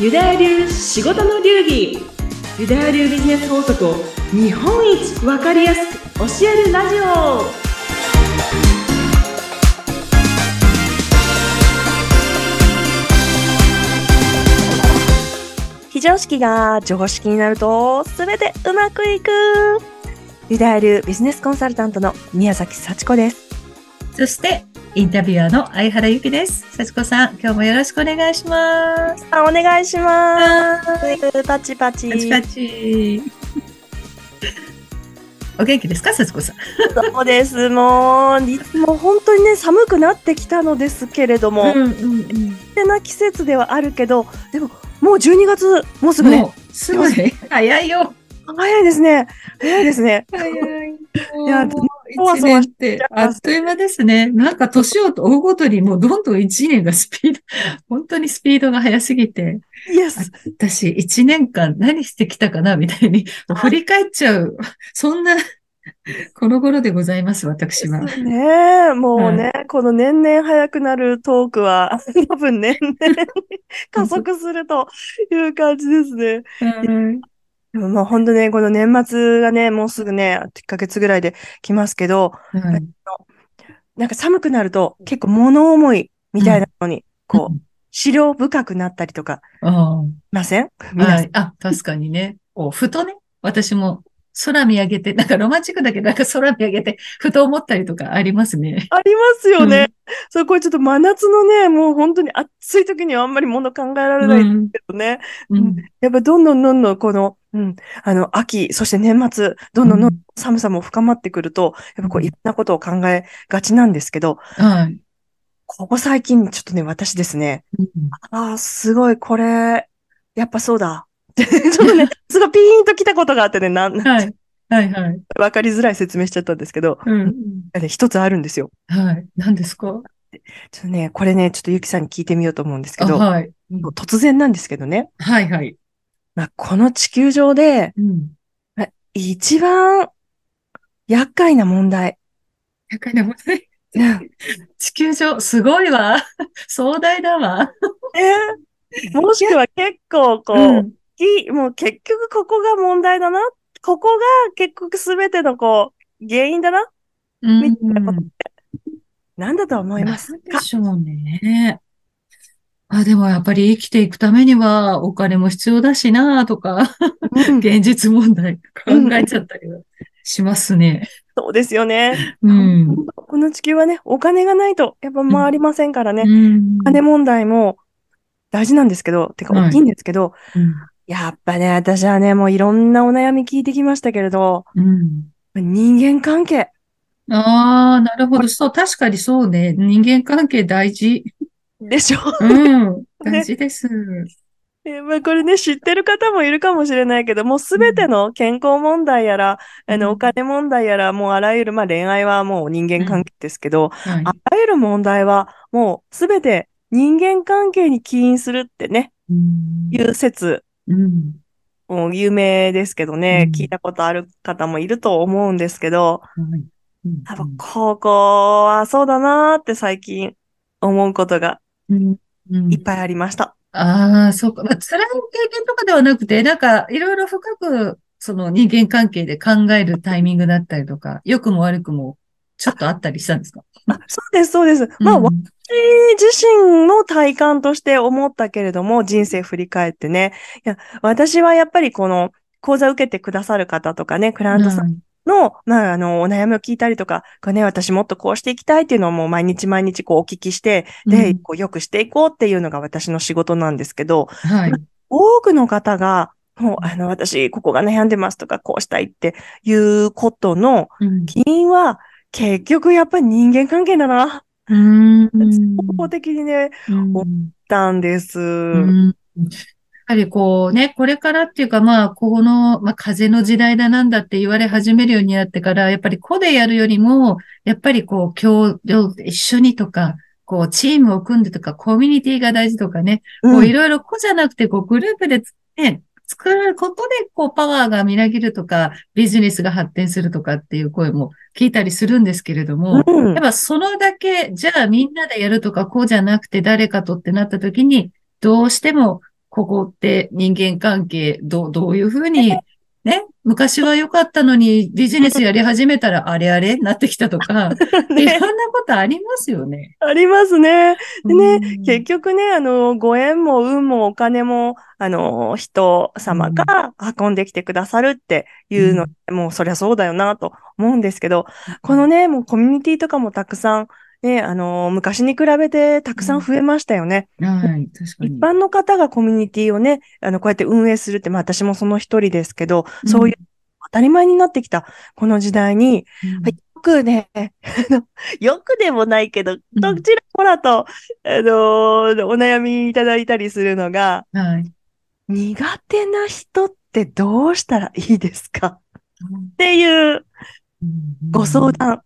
ユダヤ流仕事の流儀。ユダヤ流ビジネス法則を日本一わかりやすく教えるラジオ。非常識が常識になると全てうまくいく。ユダヤ流ビジネスコンサルタントの宮崎幸子です。そして、インタビュアーの相原由紀です。幸子さん、今日もよろしくお願いします。あお願いします。パチパチ。パチパチ。お元気ですか、幸子さん？そうです。もう、いつも本当にね、寒くなってきたのですけれども、うんうんてな季節ではあるけど、でも、もう12月、もうすぐね、すぐね、早いよ。早いですね。早いですね。早い。いやもう一年ってあっという間ですね。なんか年を追うごとにもうどんどん一年がスピード、本当にスピードが速すぎて、イエス。私一年間何してきたかなみたいに振り返っちゃう。そんな、この頃でございます、私は。ねえ、もうね、この年々早くなるトークは、多分年々 加速するという感じですね。でももう本当ね、この年末がね、もうすぐね、1ヶ月ぐらいで来ますけど、はいなんか寒くなると結構物思いみたいなのに、こう、資料深くなったりとか、あいません？はい。あ、確かにね。ふとね、私も空見上げて、なんかロマンチックだけど、なんか空見上げて、ふと思ったりとかありますね。ありますよね。そう、これちょっと真夏のね、もう本当に暑い時にはあんまり物考えられないんですけどね。うん。やっぱどんどんどんどんこの、うん、あの、秋、そして年末、どんどんどん寒さも深まってくると、やっぱこう、うんいろんなことを考えがちなんですけど、はい。ここ最近ちょっとね、私ですね、ああ、すごい、これ、やっぱそうだ。ちょっとね、すごいピーンと来たことがあってね、なん、はい。はい、はい。わかりづらい説明しちゃったんですけど、うん。ね一つあるんですよ。はい。何ですか？ちょっとね、これね、ちょっとゆきさんに聞いてみようと思うんですけあ、ど、はい。突然なんですけどね、はい、はい。まあ、この地球上で、うん。まあ一番厄介な問題。やかいな問題？地球上、すごいわ。壮大だわ。え？もしくは結構こう、うんきもう結局ここが問題だな。ここが結局すべてのこう、原因だな。うんみたいなことなんだと思いますか？でしょうね。あ、でもやっぱり生きていくためにはお金も必要だしなとか、うん現実問題考えちゃったりはしますね。そうですよね。うん。この地球はね、お金がないとやっぱ回りませんからね。うんお金問題も大事なんですけど、てかはい大きいんですけど、うんやっぱね、私はね、もういろんなお悩み聞いてきましたけれど、うん人間関係。ああ、なるほど。そう、確かにそうね。人間関係大事。でしょうん。大事です。えまあこれね、知ってる方もいるかもしれないけど、もうすべての健康問題やら、あの、うんお金問題やら、もうあらゆる、まあ恋愛はもう人間関係ですけど、はい。あらゆる問題はもうすべて人間関係に起因するってね、うんいう説、うん。もう有名ですけどね、うん聞いたことある方もいると思うんですけど、はいうん多分ここはそうだなーって最近思うことがうんうんいっぱいありました。ああ、そうか。まあ、辛い経験とかではなくて、なんか、いろいろ深く、その人間関係で考えるタイミングだったりとか、良くも悪くも、ちょっとあったりしたんですか？あそうです、そうです。まあ、うん私自身の体感として思ったけれども、人生振り返ってね。いや、私はやっぱりこの講座受けてくださる方とかね、クライアントさんはいの、まあ、あの、お悩みを聞いたりとか、こうね、私もっとこうしていきたいっていうのをもう毎日毎日こうお聞きして、で、うんこう良くしていこうっていうのが私の仕事なんですけど、はい。多くの方が、もう、あの、私、ここが悩んでますとか、こうしたいっていうことのうん起因は、結局やっぱり人間関係だな。うん。総合的にね、うんたんです。ぱりこうね、これからっていうかまあ、この、まあ、風の時代だなんだって言われ始めるようになってから、やっぱり個でやるよりも、やっぱりこう、共同、一緒にとか、こう、チームを組んでとか、コミュニティが大事とかね、こううんいろいろ個じゃなくて、こう、グループでつね、作ることで、こう、パワーがみなぎるとか、ビジネスが発展するとかっていう声も聞いたりするんですけれども、うん。やっぱそのだけ、じゃあみんなでやるとか、こうじゃなくて誰かとってなった時に、どうしても、ここって人間関係、どう、どういうふうに、ね、昔は良かったのにビジネスやり始めたらあれあれなってきたとか、い ね、ろんなことありますよね。ありますね。でね、うん。結局ね、あの、ご縁も運もお金も、あの、人様が運んできてくださるっていうの、もうそりゃそうだよなと思うんですけど、このね、もうコミュニティとかもたくさん、ね、あの、昔に比べてたくさん増えましたよね。はい、確か一に。般の方がコミュニティをね、あの、こうやって運営するって、まあ私もその一人ですけど、そういう当たり前になってきたこの時代に、うんはいよくね、よくでもないけど、んどちらほらと、あのお悩みいただいたりするのが、はい。苦手な人ってどうしたらいいですか？っていうご相談。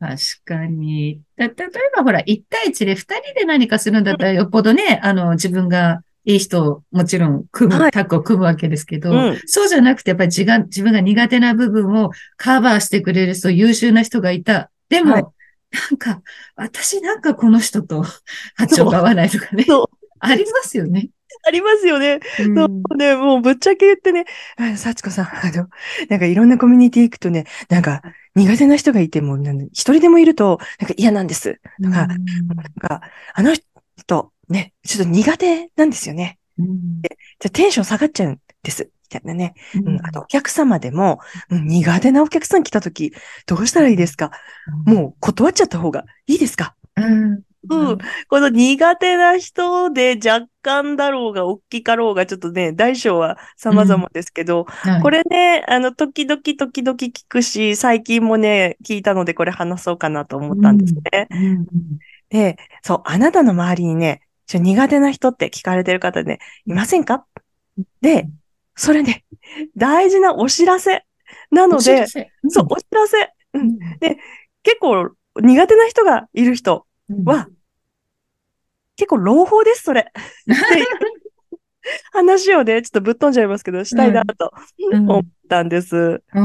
確かに。だ例えばほら、1対1で2人で何かするんだったらよっぽどね、あの、自分がいい人をもちろん組む、はいタッグを組むわけですけど、うんそうじゃなくてやっぱり自が自分が苦手な部分をカバーしてくれる人、優秀な人がいた。でも、はいなんか、私なんかこの人と波長が合わないとかね。ありますよね。ありますよね。うんそうね、もうぶっちゃけ言ってね、あ幸子さん、あの、なんかいろんなコミュニティ行くとね、なんか苦手な人がいても、一人でもいると、なんか嫌なんです。とか、なんか、あの人、ね、ちょっと苦手なんですよね。うんじゃあテンション下がっちゃうんです。みたいなね。うんうん、あと、お客様でも、うん、苦手なお客さん来たとき、どうしたらいいですか？もう断っちゃった方がいいですか？うんうん。この苦手な人で若干だろうが、大きかろうが、ちょっとね、大小は様々ですけど、はい。これね、あの、時々時々聞くし、最近もね、聞いたのでこれ話そうかなと思ったんですね。うんで、そう、あなたの周りにね、ちょ苦手な人って聞かれてる方ね、いませんか？で、それね、大事なお知らせ。なので、そう、お知らせ。うん。うん。結構苦手な人がいる人うんは、結構朗報です、それ。話をね、ちょっとぶっ飛んじゃいますけど、したいなとうん思ったんです。あー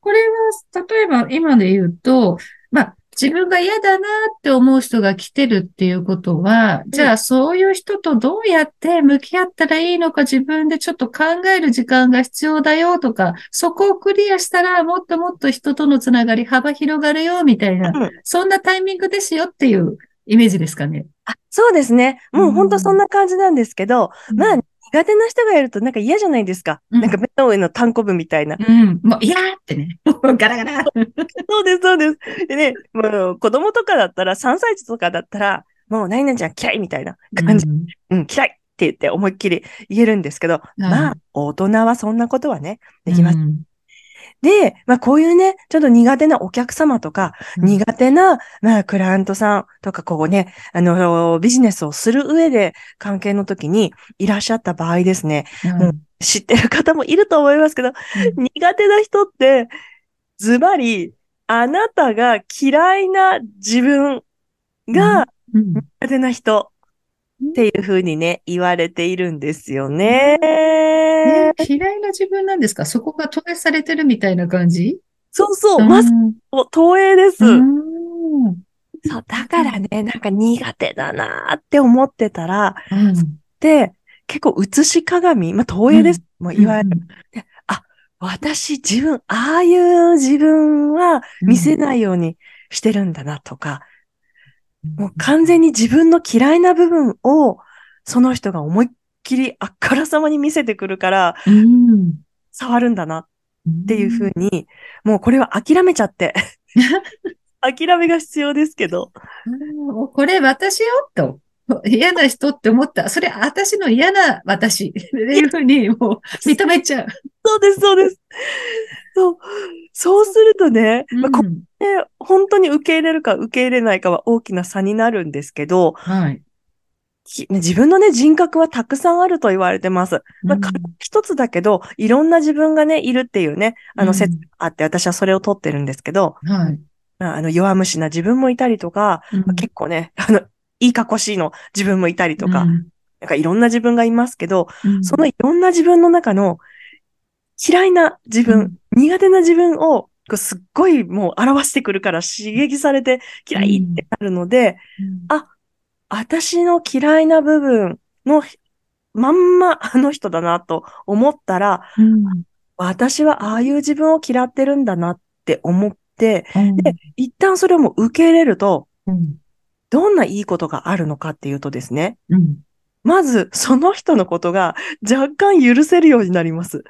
これは、例えば今で言うと、まあ、自分が嫌だなって思う人が来てるっていうことは、じゃあそういう人とどうやって向き合ったらいいのか自分でちょっと考える時間が必要だよとか、そこをクリアしたらもっともっと人とのつながり幅広がるよみたいな、うんそんなタイミングですよっていうイメージですかね。あそうですね。もう本当そんな感じなんですけど、まあ、苦手な人がいるとなんか嫌じゃないですか。うんなんか目の上の単行部みたいな。うん、もう、いやーってね。ガラガラ。そうです、そうです。でね、もう子供とかだったら、3歳児とかだったら、もう何々ちゃん嫌いみたいな感じ。うんうん、嫌いって言って思いっきり言えるんですけど、まあ、大人はそんなことはね、できます。うんで、まあ、こういうね、ちょっと苦手なお客様とか、うん。苦手な、まあ、クライアントさんとか、こうね、あの、ビジネスをする上で関係の時にいらっしゃった場合ですね、もう知ってる方もいると思いますけど、苦手な人って、ズバリ、あなたが嫌いな自分がうん。苦手な人っていうふうにね、言われているんですよね。え嫌いな自分なんですか？そこが投影されてるみたいな感じ？そうそう、まさに投影です。うんそう、だからね、なんか苦手だなーって思ってたら、うんで、結構映し鏡、まあ、投影です。もういわゆる。うん私、自分、ああいう自分は見せないようにしてるんだなとか、もう完全に自分の嫌いな部分を、その人が思いっきりあっからさまに見せてくるから、うん触るんだなっていうふうに、もうこれは諦めちゃって。諦めが必要ですけど。うんこれ私よと。嫌な人って思った。それ私の嫌な私っていうふうにもう認めちゃう。そうです、そうです。そう。そうするとね、まあこうんれ本当に受け入れるか受け入れないかは大きな差になるんですけど、はい。き自分のね、人格はたくさんあると言われてます。まあ、一つだけど、いろんな自分がね、いるっていうね、あうんの説があって、私はそれを取ってるんですけど、はい。まああの、弱虫な自分もいたりとか、まあ結構ね、あの、いいかっこしいの自分もいたりとか、うんなんかいろんな自分がいますけど、うんそのいろんな自分の中の嫌いな自分、うん苦手な自分をすっごいもう表してくるから刺激されて嫌いってなるので、うん。あ私の嫌いな部分のまんまあの人だなと思ったら、うん。私はああいう自分を嫌ってるんだなって思って、うん。で、一旦それをもう受け入れると、うん。どんないいことがあるのかっていうとですね、うん。まずその人のことが若干許せるようになります。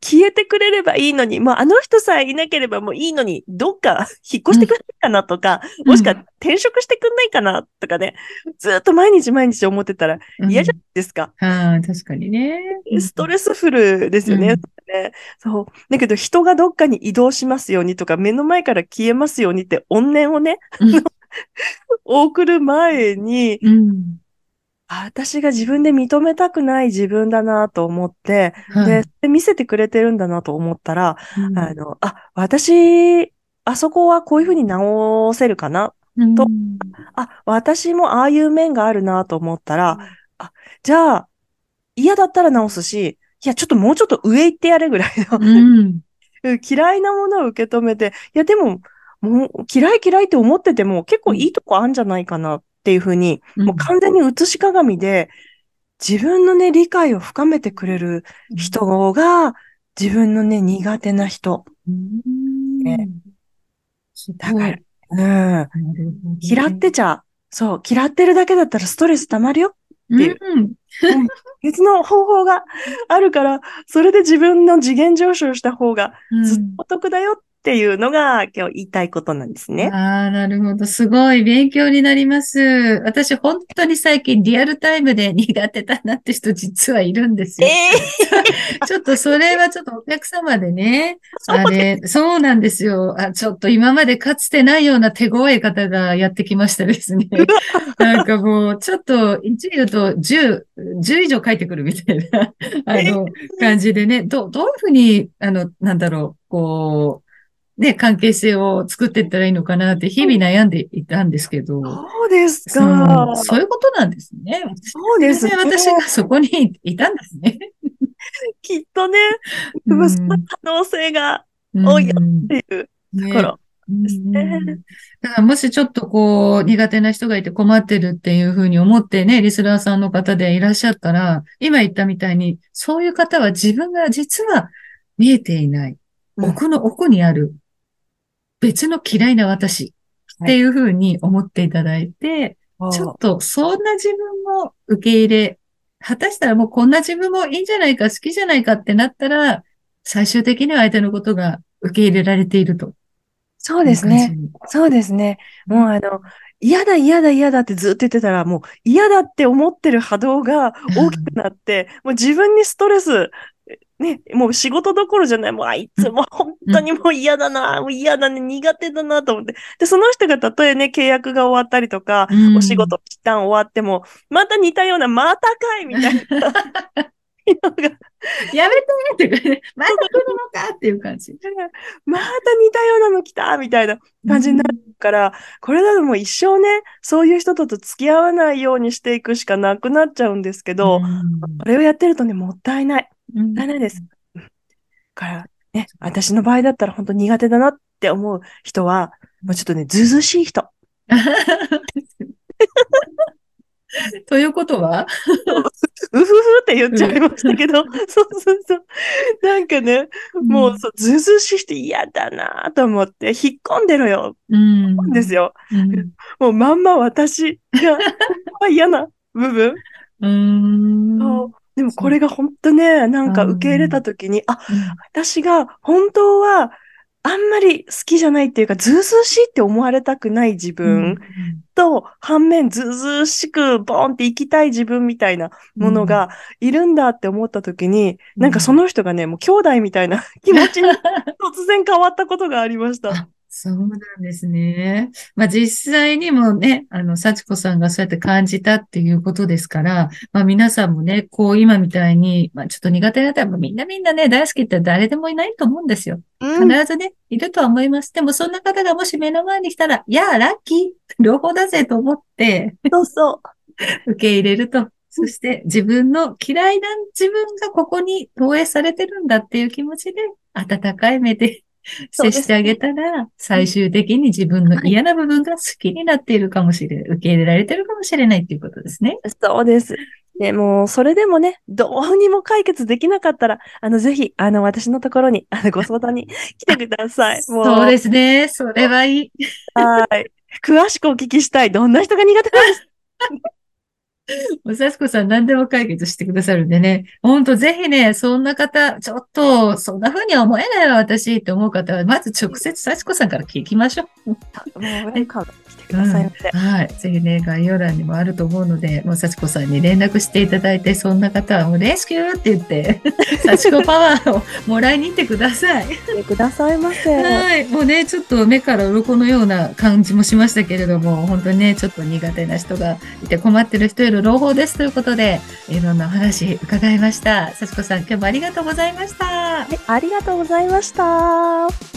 消えてくれればいいのに、もうあの人さえいなければもういいのに、どっか 引っ越してくれないかなとか、うんもしくは転職してくんないかなとかね、ずっと毎日毎日思ってたら嫌じゃないですか。ああ、確かにね。ストレスフルですよね。うんねそう。だけど人がどっかに移動しますようにとか、目の前から消えますようにって怨念をね、うん 送る前に、うん。あ私が自分で認めたくない自分だなと思って、はいで、で見せてくれてるんだなと思ったら、うんあの、あ、私、あそこはこういうふうに直せるかな。とうんあ、私もああいう面があるなと思ったら、あ、じゃあ、嫌だったら直すし、いや、ちょっともうちょっと上行ってやれぐらいの、うん。嫌いなものを受け止めて、いや、でも、もう嫌い嫌いって思ってても結構いいとこあるんじゃないかなっていうふうに、もう完全に映し鏡で、自分のね、理解を深めてくれる人が、自分のね、苦手な人。うん。ね。だから、うん。嫌ってちゃ、そう、嫌ってるだけだったらストレス溜まるよ。ていう。うん。別の方法があるから、それで自分の次元上昇した方がずっとお得だよっていうのが今日言いたいことなんですね。ああ、なるほど。すごい勉強になります。私、本当に最近リアルタイムで苦手だなって人実はいるんですよ。ちょっとそれはちょっとお客様でね、あれ、そうなんですよ。あ、ちょっと今までかつてないような手強い方がやってきましたですね。なんかもう、ちょっと、1言うと10、10以上書いてくるみたいな、あの、感じでね、ど、どういうふうに、あの、なんだろう、こう、ね、関係性を作っていったらいいのかなって日々悩んでいたんですけど、そうですか。そういうことなんですね。そうですね。私がそこにいたんですね。きっとね、うんその可能性がうん多いよっていうねところ。ですねだからもしちょっとこう苦手な人がいて困ってるっていうふうに思ってね、リスナーさんの方でいらっしゃったら、今言ったみたいに、そういう方は自分が実は見えていない、うん奥の奥にある別の嫌いな私っていうふうに思っていただいて、ちょっとそんな自分も受け入れ、果たしたらもうこんな自分もいいんじゃないか、好きじゃないかってなったら、最終的には相手のことが受け入れられていると。そうですね。。そうですね。もうあの、嫌だ嫌だ嫌だってずっと言ってたら、もう嫌だって思ってる波動が大きくなって、もう自分にストレス、ね、もう仕事どころじゃない、もうあいつも本当にもう嫌だな、もう嫌だね、苦手だなと思って。で、その人がたとえね、契約が終わったりとか、うん。お仕事一旦終わっても、また似たような、またかいみたいな。やめてってね、また来るのかっていう感じ。また似たようなの来たみたいな感じになるから、これだともう一生ね、そういう人とと付き合わないようにしていくしかなくなっちゃうんですけど、これをやってるとね、もったいない。うんもったいないです。うんだから、ね、私の場合だったら本当苦手だなって思う人は、もうちょっとね、ずうずうしい人。ということは？うふふって言っちゃいましたけど、そうそうそう。なんかね、もうそう、ずうずうしい人嫌だなと思って、引っ込んでろよ。うん、んですよ。うん。もうまんま私が嫌な部分。うん。でもこれが本当ね、なんか受け入れたときに、あ、私が本当はあんまり好きじゃないっていうか、ずうずうしいって思われたくない自分と、反面ずうずうしくボンって生きたい自分みたいなものがいるんだって思ったときに、うん。なんかその人がね、もう兄弟みたいな 気持ちに突然変わったことがありました。あそうなんですね。まあ実際にもね、あの、幸子さんがそうやって感じたっていうことですから、まあ皆さんもね、こう今みたいに、まあちょっと苦手な方はみんなみんなね、大好きって誰でもいないと思うんですよ。うん必ずね、いるとは思います。でもそんな方がもし目の前に来たら、いやあ、ラッキー両方だぜと思ってそうそう。受け入れると。そして自分の嫌いな自分がここに投影されてるんだっていう気持ちで、温かい目で接してあげたら、最終的に自分の嫌な部分が好きになっているかもしれない、受け入れられてるかもしれないっていうことですね。そうです。でもう、それでもね、どうにも解決できなかったら、あの、ぜひ、あの、私のところに、あの、ご相談に来てください。もう、そうですね。それはいい。はい。詳しくお聞きしたい。どんな人が苦手なんですむさしこさん何でも解決してくださるんでね。ほんとぜひね、そんな方、ちょっと、そんな風には思えないわ、私って思う方は、まず直接さしこさんから聞きましょう。もう、ウェルカムくださいませ。はい。ぜひね、概要欄にもあると思うので、もう幸子さんに連絡していただいて、そんな方はもうレスキューって言って、幸子パワーをもらいに行ってください。くださいませ。はい。もうね、ちょっと目から鱗のような感じもしましたけれども、本当にね、ちょっと苦手な人がいて困ってる人への朗報ですということで、いろんなお話伺いました。幸子さん、今日もありがとうございました。はいありがとうございました。